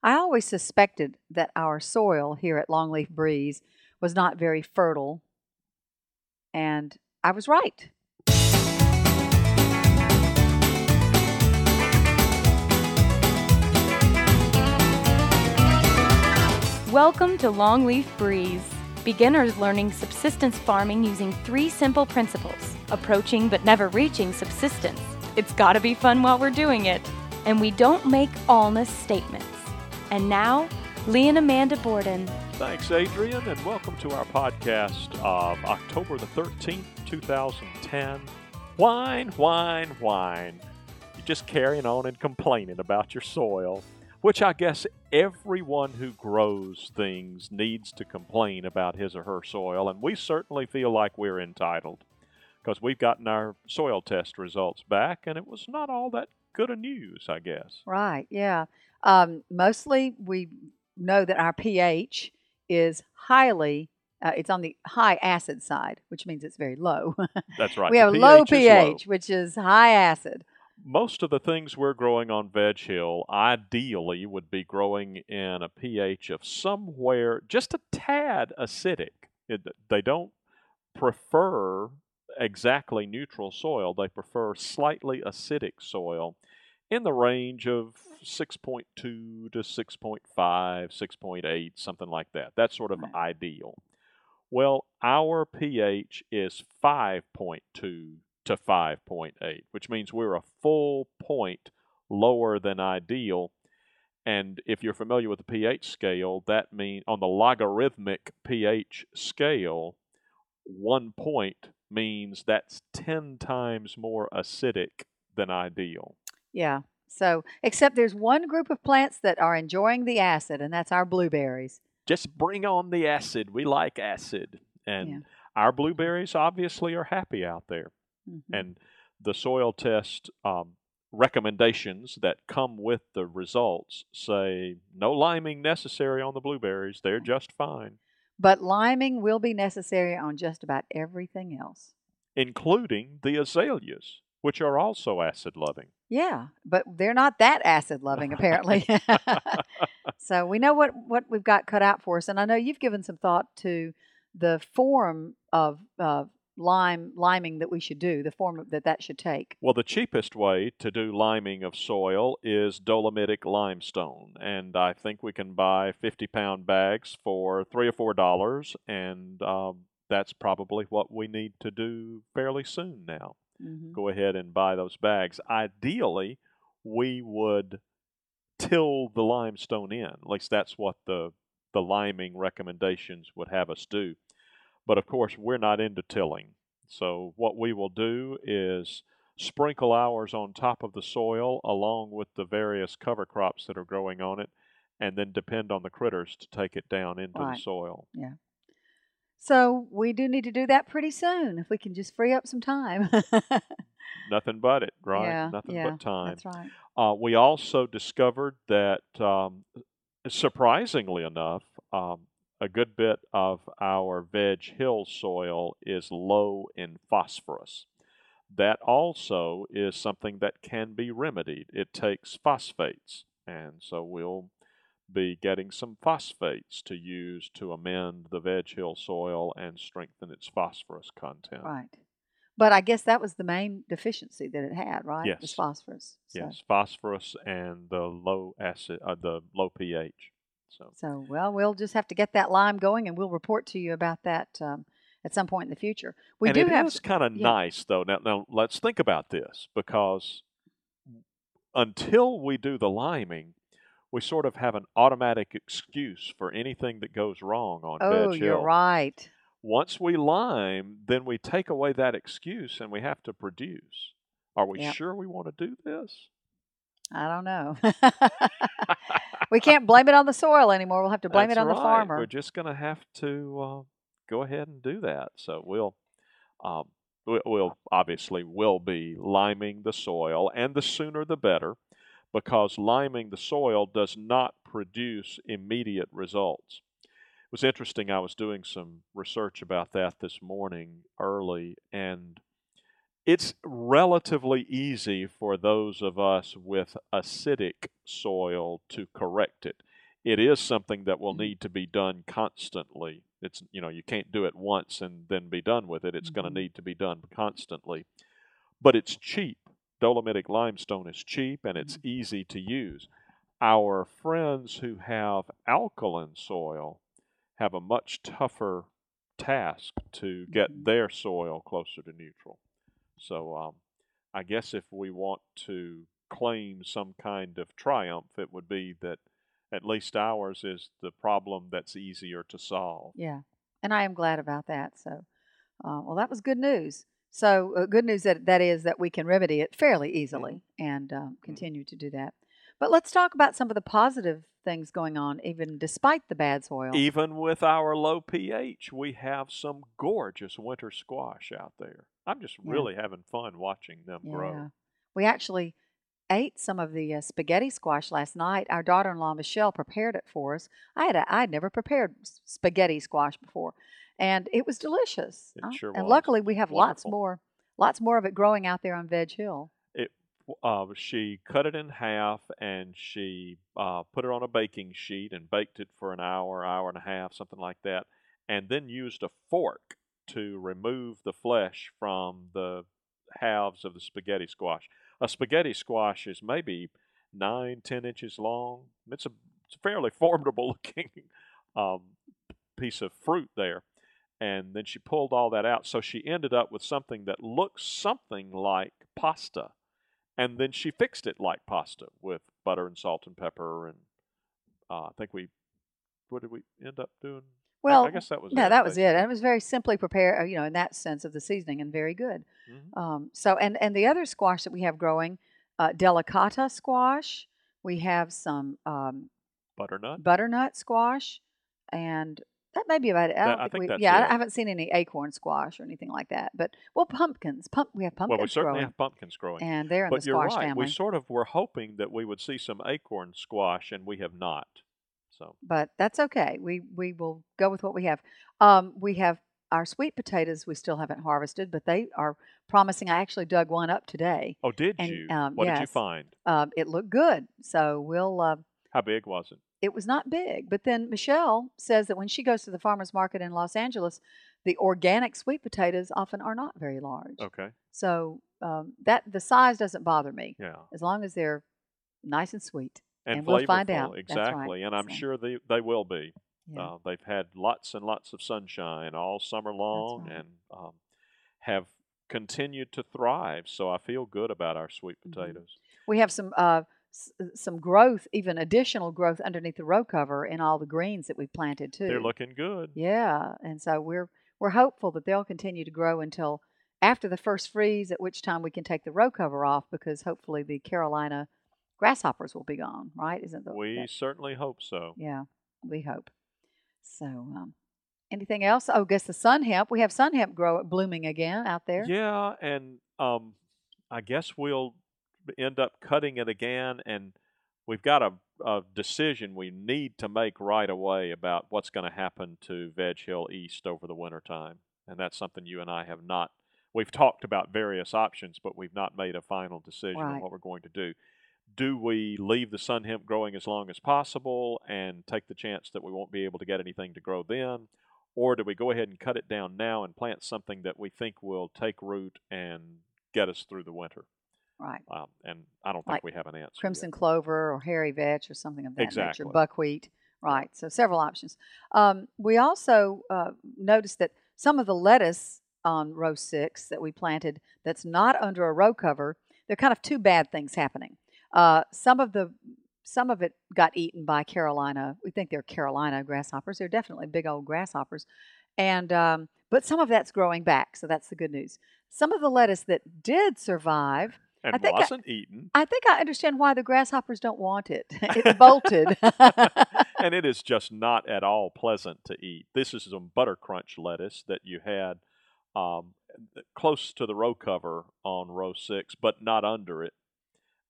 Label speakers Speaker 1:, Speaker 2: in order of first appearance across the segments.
Speaker 1: I always suspected that our soil here at Longleaf Breeze was not very fertile, and I was right.
Speaker 2: Welcome to Longleaf Breeze. Beginners learning subsistence farming using three simple principles approaching but never reaching subsistence. It's gotta be fun while we're doing it. And we don't make allness statements. And now, Lee and Amanda Borden.
Speaker 3: Thanks, Adrian, and welcome to our podcast of October the 13th, 2010. Whine, whine, whine. You're just carrying on and complaining about your soil, which I guess everyone who grows things needs to complain about his or her soil, and we certainly feel like we're entitled because we've gotten our soil test results back, and it was not all that good a news, I guess.
Speaker 1: Right, yeah. Um, mostly we know that our pH is highly, uh, it's on the high acid side, which means it's very low.
Speaker 3: That's right.
Speaker 1: we have low
Speaker 3: pH low.
Speaker 1: which is high acid.
Speaker 3: Most of the things we're growing on Veg Hill ideally would be growing in a pH of somewhere just a tad acidic. It, they don't prefer exactly neutral soil, they prefer slightly acidic soil in the range of 6.2 to 6.5, 6.8, something like that. That's sort of ideal. Well, our pH is 5.2 to 5.8, which means we're a full point lower than ideal. And if you're familiar with the pH scale, that means on the logarithmic pH scale, one point means that's 10 times more acidic than ideal.
Speaker 1: Yeah. So, except there's one group of plants that are enjoying the acid, and that's our blueberries.
Speaker 3: Just bring on the acid. We like acid. And
Speaker 1: Yeah.
Speaker 3: our blueberries obviously are happy out there.
Speaker 1: Mhm.
Speaker 3: And the soil test um, recommendations that come with the results say no liming necessary on the blueberries. They're just fine,
Speaker 1: But liming will be necessary on just about everything else.
Speaker 3: including the azaleas, which are also acid loving.
Speaker 1: Yeah, but they're not that acid loving apparently. so we know what what we've got cut out for us, and I know you've given some thought to the form of uh, lime liming that we should do, the form that that should take.
Speaker 3: Well, the cheapest way to do liming of soil is dolomitic limestone, and I think we can buy 50 pound bags for three or four dollars, and um, that's probably what we need to do fairly soon now.
Speaker 1: Hmm
Speaker 3: Go ahead and buy those bags. Ideally, we would till the limestone in. At least that's what the the liming recommendations would have us do. But of course, we're not into tilling. So what we will do is sprinkle ours on top of the soil along with the various cover crops that are growing on it and then depend on the critters to take it down into
Speaker 1: Right.
Speaker 3: the soil.
Speaker 1: So we do need to do that pretty soon if we can just free up some time.
Speaker 3: Nothing but it, right?
Speaker 1: Yeah,
Speaker 3: Nothing
Speaker 1: yeah,
Speaker 3: but time.
Speaker 1: That's right.
Speaker 3: Uh, we also discovered that, um, surprisingly enough, um, a good bit of our Veg Hill soil is low in phosphorus. That also is something that can be remedied. It takes phosphates, and so we'll be getting some phosphates to use to amend the Veg Hill soil and strengthen its phosphorus content.
Speaker 1: Right. But I guess that was the main deficiency that it had, right? Was
Speaker 3: Yes.
Speaker 1: phosphorus. So,
Speaker 3: Yes, phosphorus and the low acid, uh, the low pH. So
Speaker 1: So, well, we'll just have to get that lime going, and we'll report to you about that um, at some point in the future. We
Speaker 3: and
Speaker 1: do
Speaker 3: it
Speaker 1: have.
Speaker 3: is kind of
Speaker 1: yeah.
Speaker 3: nice though. Now, now let's think about this because until we do the liming, we sort of have an automatic excuse for anything that goes wrong on
Speaker 1: oh,
Speaker 3: Veg
Speaker 1: you're right.
Speaker 3: Once we lime, then we take away that excuse and we have to produce. Are we
Speaker 1: Yep.
Speaker 3: sure we want to do this?
Speaker 1: I don't know. we can't blame it on the soil anymore. We'll have to blame
Speaker 3: That's
Speaker 1: it on the farmer.
Speaker 3: We're just going to have to uh, go ahead and do that. So we'll, um, we- we'll obviously will be liming the soil, and the sooner the better, because liming the soil does not produce immediate results. It was interesting. I was doing some research about that this morning early, and it's relatively easy for those of us with acidic soil to correct it. it is something that will need to be done constantly. It's you know you can't do it once and then be done with it. It's going
Speaker 1: Mhm.
Speaker 3: to need to be done constantly, but it's cheap. Dolomitic limestone is cheap and it's easy to use. Our friends who have alkaline soil have a much tougher task to get
Speaker 1: Mhm.
Speaker 3: their soil closer to neutral. So um, I guess if we want to claim some kind of triumph, it would be that at least ours is the problem that's easier to solve.
Speaker 1: Yeah, and I am glad about that. So, uh, well, that was good news. So, uh, good news that that is that we can remedy it fairly easily and um, continue to do that. But let's talk about some of the positive things going on, even despite the bad soil.
Speaker 3: Even with our low pH, we have some gorgeous winter squash out there. I'm just
Speaker 1: Yeah.
Speaker 3: really having fun watching them grow.
Speaker 1: Yeah. We actually ate some of the uh, spaghetti squash last night. Our daughter-in-law Michelle prepared it for us. I had a, I had never prepared spaghetti squash before, and it was delicious.
Speaker 3: It
Speaker 1: Uh,
Speaker 3: sure
Speaker 1: and
Speaker 3: was.
Speaker 1: luckily, we have lots more lots more of it growing out there on Veg Hill.
Speaker 3: It, uh, she cut it in half and she uh, put it on a baking sheet and baked it for an hour, hour and a half, something like that, and then used a fork to remove the flesh from the halves of the spaghetti squash. A spaghetti squash is maybe nine, ten inches long. It's a, it's a fairly formidable looking um, piece of fruit there. And then she pulled all that out. So she ended up with something that looks something like pasta. And then she fixed it like pasta with butter and salt and pepper. And uh, I think we, what did we end up doing?
Speaker 1: Well,
Speaker 3: I, guess that was
Speaker 1: yeah,
Speaker 3: it,
Speaker 1: that was it. And it was very simply prepared, uh, you know, in that sense of the seasoning, and very good.
Speaker 3: Mhm.
Speaker 1: Um, so, and and the other squash that we have growing, uh, delicata squash. We have some um,
Speaker 3: Butternut.
Speaker 1: butternut squash, and that may be about it. I,
Speaker 3: That-
Speaker 1: don't
Speaker 3: I
Speaker 1: think
Speaker 3: think
Speaker 1: we, yeah, I haven't seen any acorn squash or anything like that. But well, pumpkins. Pump. We have pumpkins
Speaker 3: Well, we certainly
Speaker 1: growing,
Speaker 3: have pumpkins growing.
Speaker 1: and they're in
Speaker 3: but
Speaker 1: the
Speaker 3: you're
Speaker 1: squash
Speaker 3: right.
Speaker 1: family.
Speaker 3: We sort of were hoping that we would see some acorn squash, and we have not. So
Speaker 1: but that's okay. We we will go with what we have. Um, we have our sweet potatoes. We still haven't harvested, but they are promising. I actually dug one up today.
Speaker 3: Oh, did
Speaker 1: And,
Speaker 3: you?
Speaker 1: um,
Speaker 3: what did you find?
Speaker 1: Um, it looked good, so we'll. Uh,
Speaker 3: How big was it?
Speaker 1: It was not big, but then Michelle says that when she goes to the farmers market in Los Angeles, the organic sweet potatoes often are not very large.
Speaker 3: Okay.
Speaker 1: So um, that the size doesn't bother me
Speaker 3: Yeah.
Speaker 1: as long as they're nice and sweet.
Speaker 3: And,
Speaker 1: And we'll find out. That's right.
Speaker 3: Exactly. And I'm
Speaker 1: So-
Speaker 3: sure they, they will be.
Speaker 1: Yeah.
Speaker 3: Uh, they've had lots and lots of sunshine all summer long
Speaker 1: right.
Speaker 3: and um, have continued to thrive. So I feel good about our sweet
Speaker 1: Mhm.
Speaker 3: potatoes.
Speaker 1: We have some uh, s- some growth, even additional growth underneath the row cover in all the greens that we've planted too.
Speaker 3: They're looking good.
Speaker 1: Yeah, and so we're we're hopeful that they'll continue to grow until after the first freeze, at which time we can take the row cover off because hopefully the Carolina grasshoppers will be gone. Right? Isn't the
Speaker 3: We
Speaker 1: that-
Speaker 3: certainly hope so.
Speaker 1: yeah, we hope. So, um, anything else? Oh, guess the sun hemp. We have sun hemp grow blooming again out there.
Speaker 3: Yeah, and um, I guess we'll end up cutting it again, and we've got a, a decision we need to make right away about what's going to happen to Veg Hill East over the winter time, and that's something you and I have not. We've talked about various options, but we've not made a final decision on what we're going to do. Do we leave the sun hemp growing as long as possible and take the chance that we won't be able to get anything to grow then? Or do we go ahead and cut it down now and plant something that we think will take root and get us through the winter?
Speaker 1: Right.
Speaker 3: Um, and I don't think
Speaker 1: Like
Speaker 3: we have an answer. yet.
Speaker 1: Crimson clover or hairy vetch or something of that
Speaker 3: Exactly.
Speaker 1: nature. Buckwheat. Right. So several options. Um, we also uh, noticed that some of the lettuce on row six that we planted that's not under a row cover, there are kind of two bad things happening. Uh, some of the some of it got eaten by Carolina. We think they're Carolina grasshoppers. They're definitely big old grasshoppers, and um, but some of that's growing back. So that's the good news. Some of the lettuce that did survive
Speaker 3: and
Speaker 1: I think I-
Speaker 3: wasn't eaten.
Speaker 1: I think I understand why the grasshoppers don't want it. It bolted.
Speaker 3: and it is just not at all pleasant to eat. This is some butter crunch lettuce that you had um, close to the row cover on row six, but not under it.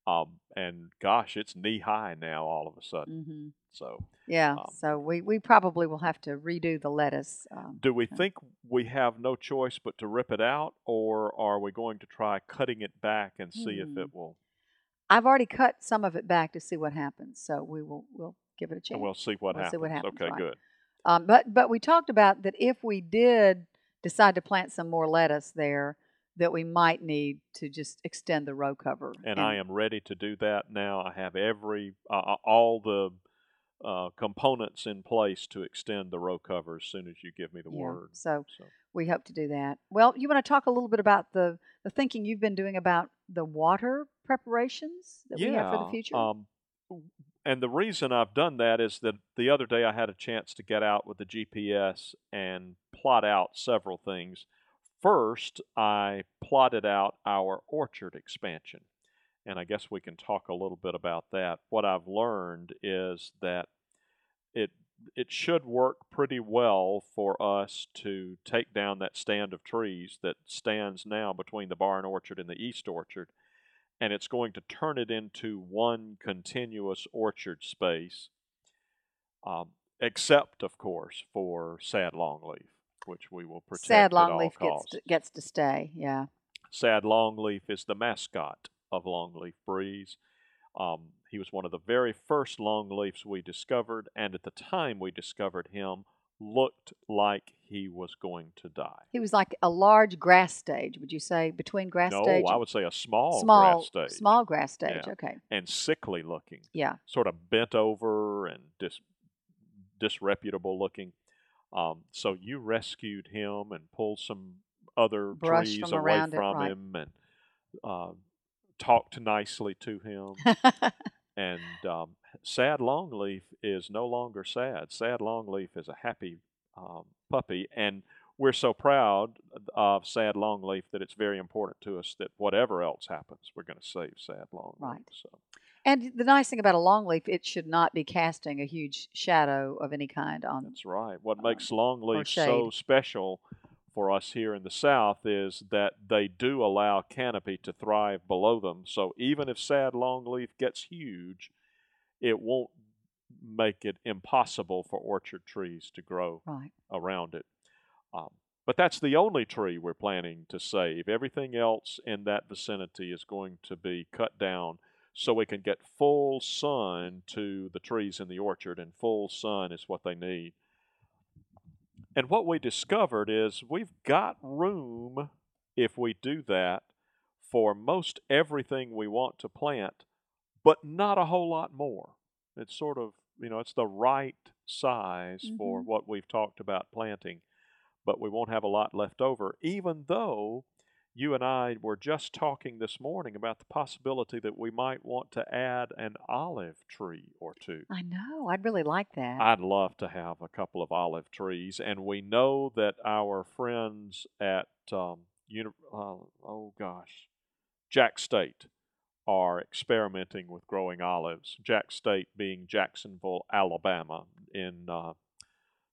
Speaker 3: Um, and gosh, it's knee high now all of a sudden.
Speaker 1: hmm
Speaker 3: So,
Speaker 1: Yeah,
Speaker 3: Um,
Speaker 1: so we, we probably will have to redo the lettuce. Um,
Speaker 3: do we think we have no choice but to rip it out, or are we going to try cutting it back and see if
Speaker 1: Hmm.
Speaker 3: it will?
Speaker 1: I've already cut some of it back to see what happens, so we will we'll give it a chance.
Speaker 3: And we'll see what
Speaker 1: We'll see
Speaker 3: happens.
Speaker 1: what happens,
Speaker 3: okay,
Speaker 1: right.
Speaker 3: good.
Speaker 1: Um, but but we talked about that if we did decide to plant some more lettuce there, that we might need to just extend the row cover.
Speaker 3: And I am ready to do that now. I have every uh, all the uh, components in place to extend the row cover as soon as you give me the
Speaker 1: yeah,
Speaker 3: word.
Speaker 1: So
Speaker 3: So
Speaker 1: we hope to do that. Well, you want to talk a little bit about the the thinking you've been doing about the water preparations that we have for the future.
Speaker 3: Um, and the reason I've done that is that the other day I had a chance to get out with the GPS and plot out several things. First, I plotted out our orchard expansion. And I guess we can talk a little bit about that. What I've learned is that it it should work pretty well for us to take down that stand of trees that stands now between the barn orchard and the east orchard and it's going to turn it into one continuous orchard space, um, except, of course, for sad longleaf, which we will protect
Speaker 1: Sad
Speaker 3: at all
Speaker 1: longleaf gets to, gets to stay. Yeah.
Speaker 3: Sad longleaf is the mascot of Longleaf Breeze. Um, he was one of the very first longleafs we discovered, and at the time we discovered him, looked like he was going to die.
Speaker 1: He was like a large grass stage. Would you say between grass
Speaker 3: no,
Speaker 1: stage?
Speaker 3: I would say a small,
Speaker 1: small
Speaker 3: grass stage,
Speaker 1: small grass stage.
Speaker 3: Yeah.
Speaker 1: Okay.
Speaker 3: and sickly looking.
Speaker 1: Yeah.
Speaker 3: sort of bent over and dis- disreputable looking. Um, so you rescued him and pulled some other
Speaker 1: Brush
Speaker 3: trees away
Speaker 1: around it,
Speaker 3: from
Speaker 1: right.
Speaker 3: him and uh, talked nicely to him. and um, sad longleaf is no longer sad. Sad longleaf is a happy um, puppy, and we're so proud of sad longleaf that it's very important to us that whatever else happens, we're going to save sad longleaf.
Speaker 1: Right.
Speaker 3: So.
Speaker 1: And the nice thing about a longleaf, it should not be casting a huge shadow of any kind on.
Speaker 3: That's right. What
Speaker 1: um,
Speaker 3: makes longleaf so special for us here in the South is that they do allow canopy to thrive below them. So even if sad longleaf gets huge, it won't make it impossible for orchard trees to grow
Speaker 1: Right.
Speaker 3: around it. Um, but that's the only tree we're planning to save. Everything else in that vicinity is going to be cut down so we can get full sun to the trees in the orchard, and full sun is what they need. And what we discovered is we've got room, if we do that, for most everything we want to plant, but not a whole lot more. It's sort of, you know, it's the right size for
Speaker 1: Mhm.
Speaker 3: what we've talked about planting, but we won't have a lot left over, even though you and I were just talking this morning about the possibility that we might want to add an olive tree or two.
Speaker 1: I know. I'd really like that.
Speaker 3: I'd love to have a couple of olive trees, and we know that our friends at um, uni- uh, oh gosh, Jack State are experimenting with growing olives. Jack State being Jacksonville, Alabama, in uh,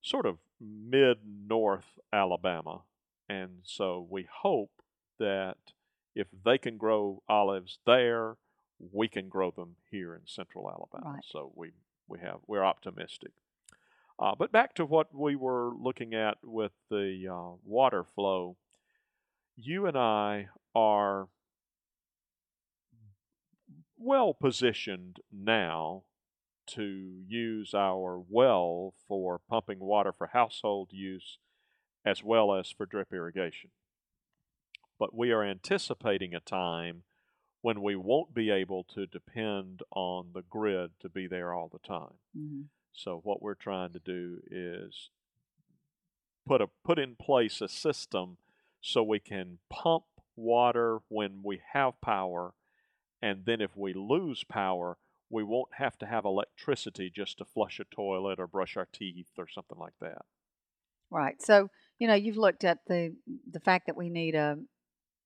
Speaker 3: sort of mid North Alabama, and so we hope that if they can grow olives there, we can grow them here in Central Alabama.
Speaker 1: Right.
Speaker 3: So we we have we're optimistic. Uh, but back to what we were looking at with the uh, water flow, you and I are well positioned now to use our well for pumping water for household use as well as for drip irrigation. But we are anticipating a time when we won't be able to depend on the grid to be there all the time.
Speaker 1: Mhm.
Speaker 3: So what we're trying to do is put a put in place a system so we can pump water when we have power and then if we lose power we won't have to have electricity just to flush a toilet or brush our teeth or something like that.
Speaker 1: Right. So you know you've looked at the the fact that we need a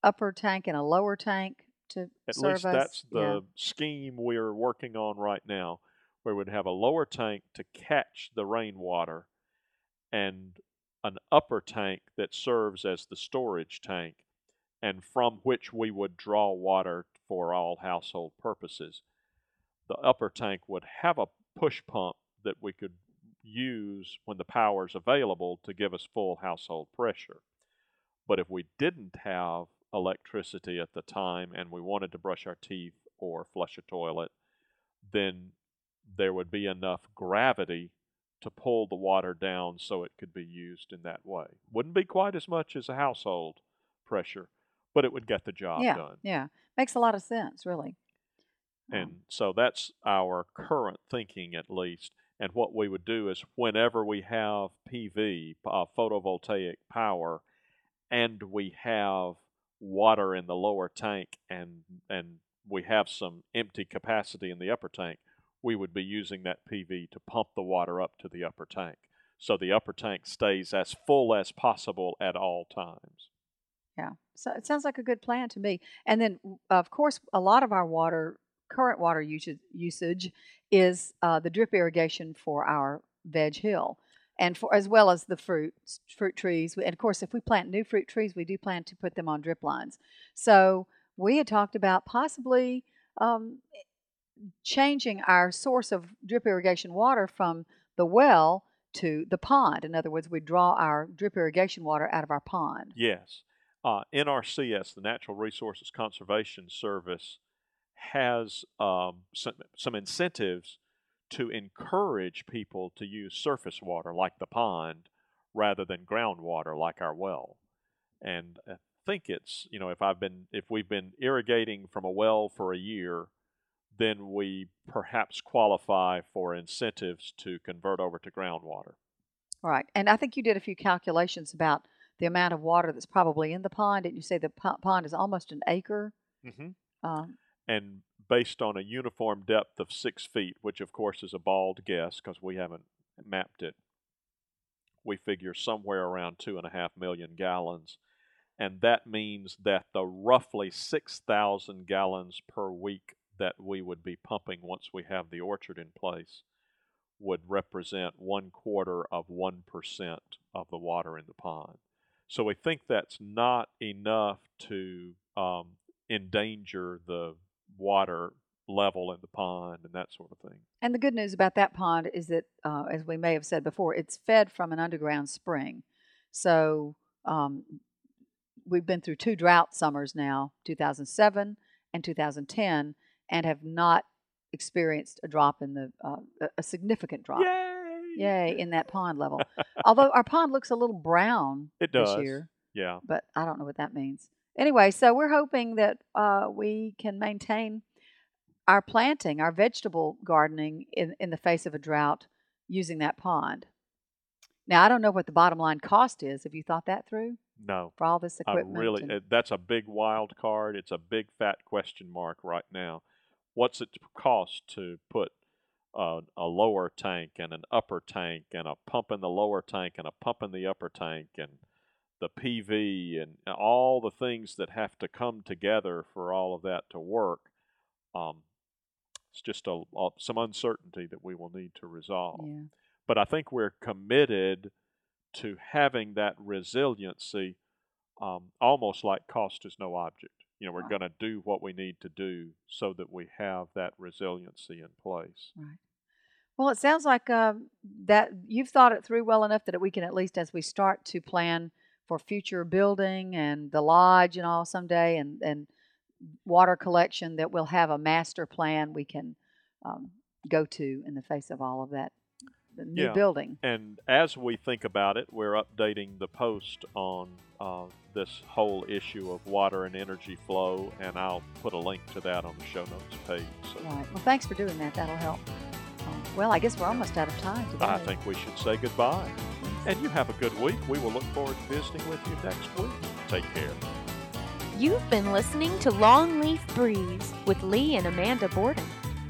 Speaker 1: upper tank and a lower tank to
Speaker 3: At
Speaker 1: serve
Speaker 3: least
Speaker 1: us.
Speaker 3: that's the
Speaker 1: Yeah.
Speaker 3: scheme we're working on right now, where we'd have a lower tank to catch the rainwater and an upper tank that serves as the storage tank and from which we would draw water for all household purposes. The upper tank would have a push pump that we could use when the power is available to give us full household pressure. But if we didn't have electricity at the time and we wanted to brush our teeth or flush a toilet, then there would be enough gravity to pull the water down so it could be used in that way. Wouldn't be quite as much as a household pressure, but it would get the job
Speaker 1: yeah,
Speaker 3: done.
Speaker 1: yeah, makes a lot of sense, really.
Speaker 3: And so that's our current thinking, at least. And what we would do is whenever we have PV, uh, photovoltaic power, and we have water in the lower tank and, and we have some empty capacity in the upper tank, we would be using that PV to pump the water up to the upper tank. So the upper tank stays as full as possible at all times.
Speaker 1: Yeah. So it sounds like a good plan to me. And then, of course, a lot of our water, current water usage, usage is uh, the drip irrigation for our veg hill, and for as well as the fruit fruit trees. And of course, if we plant new fruit trees, we do plan to put them on drip lines. So we had talked about possibly um, changing our source of drip irrigation water from the well to the pond. In other words, we draw our drip irrigation water out of our pond.
Speaker 3: Yes. Uh, NRCS, the Natural Resources Conservation Service, has um, some, some incentives to encourage people to use surface water like the pond rather than groundwater like our well. And I think it's, you know, if I've been if we've been irrigating from a well for a year, then we perhaps qualify for incentives to convert over to groundwater.
Speaker 1: Right. And I think you did a few calculations about the amount of water that's probably in the pond. Didn't you say the pond is almost an acre?
Speaker 3: Mm-hmm.
Speaker 1: Um,
Speaker 3: and based on a uniform depth of six feet, which of course is a bald guess because we haven't mapped it, we figure somewhere around two and a half million gallons. And that means that the roughly 6,000 gallons per week that we would be pumping once we have the orchard in place would represent one quarter of 1% of the water in the pond. So we think that's not enough to um, endanger the water level in the pond and that sort of thing.
Speaker 1: and the good news about that pond is that, uh, as we may have said before, it's fed from an underground spring. So um, we've been through two drought summers now, 2007 and 2010, and have not experienced a drop in the uh, a- significant drop.
Speaker 3: Yay!
Speaker 1: Yay in that pond level. Although our pond looks a little brown
Speaker 3: It does.
Speaker 1: this year.
Speaker 3: Yeah.
Speaker 1: but I don't know what that means. Anyway, so we're hoping that uh, we can maintain our planting, our vegetable gardening in, in the face of a drought using that pond. Now, I don't know what the bottom line cost is. Have you thought that through
Speaker 3: No.
Speaker 1: for all this
Speaker 3: I
Speaker 1: equipment?
Speaker 3: really
Speaker 1: and-
Speaker 3: that's a big wild card. It's a big fat question mark right now. What's it cost to put uh, a lower tank and an upper tank and a pump in the lower tank and a pump in the upper tank and the PV and all the things that have to come together for all of that to work. Um, it's just a, a some uncertainty that we will need to resolve
Speaker 1: yeah.
Speaker 3: but I think we're committed to having that resiliency, um, almost like cost is no object. You know, we're
Speaker 1: Right.
Speaker 3: going to do what we need to do so that we have that resiliency in place.
Speaker 1: Right. Well, it sounds like um, that you've thought it through well enough that we can at least, as we start to plan for future building and the lodge and all someday, and and water collection, that we'll have a master plan we can um, go to in the face of all of that the new
Speaker 3: Yeah.
Speaker 1: building.
Speaker 3: And as we think about it, we're updating the post on uh, this whole issue of water and energy flow, and I'll put a link to that on the show notes page. So
Speaker 1: Right. Well, thanks for doing that. That'll help. Um, well, I guess we're almost out of time today.
Speaker 3: I think we should say goodbye. And you have a good week. We will look forward to visiting with you next week. Take care.
Speaker 2: You've been listening to Longleaf Breeze with Lee and Amanda Borden.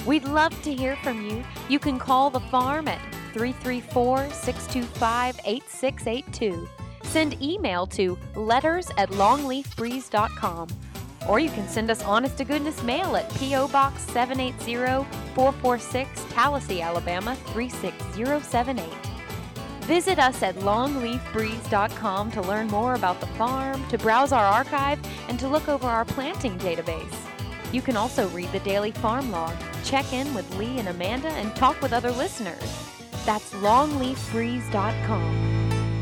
Speaker 2: We'd love to hear from you. You can call the farm at 334 625 8682. Send email to letters at longleafbreeze.com. Or you can send us honest to goodness mail at P.O. Box 780 446 Tallassee, Alabama 36078. Visit us at longleafbreeze.com to learn more about the farm, to browse our archive, and to look over our planting database. You can also read the daily farm log, check in with Lee and Amanda, and talk with other listeners. That's longleafbreeze.com.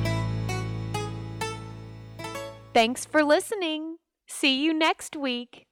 Speaker 2: Thanks for listening. See you next week.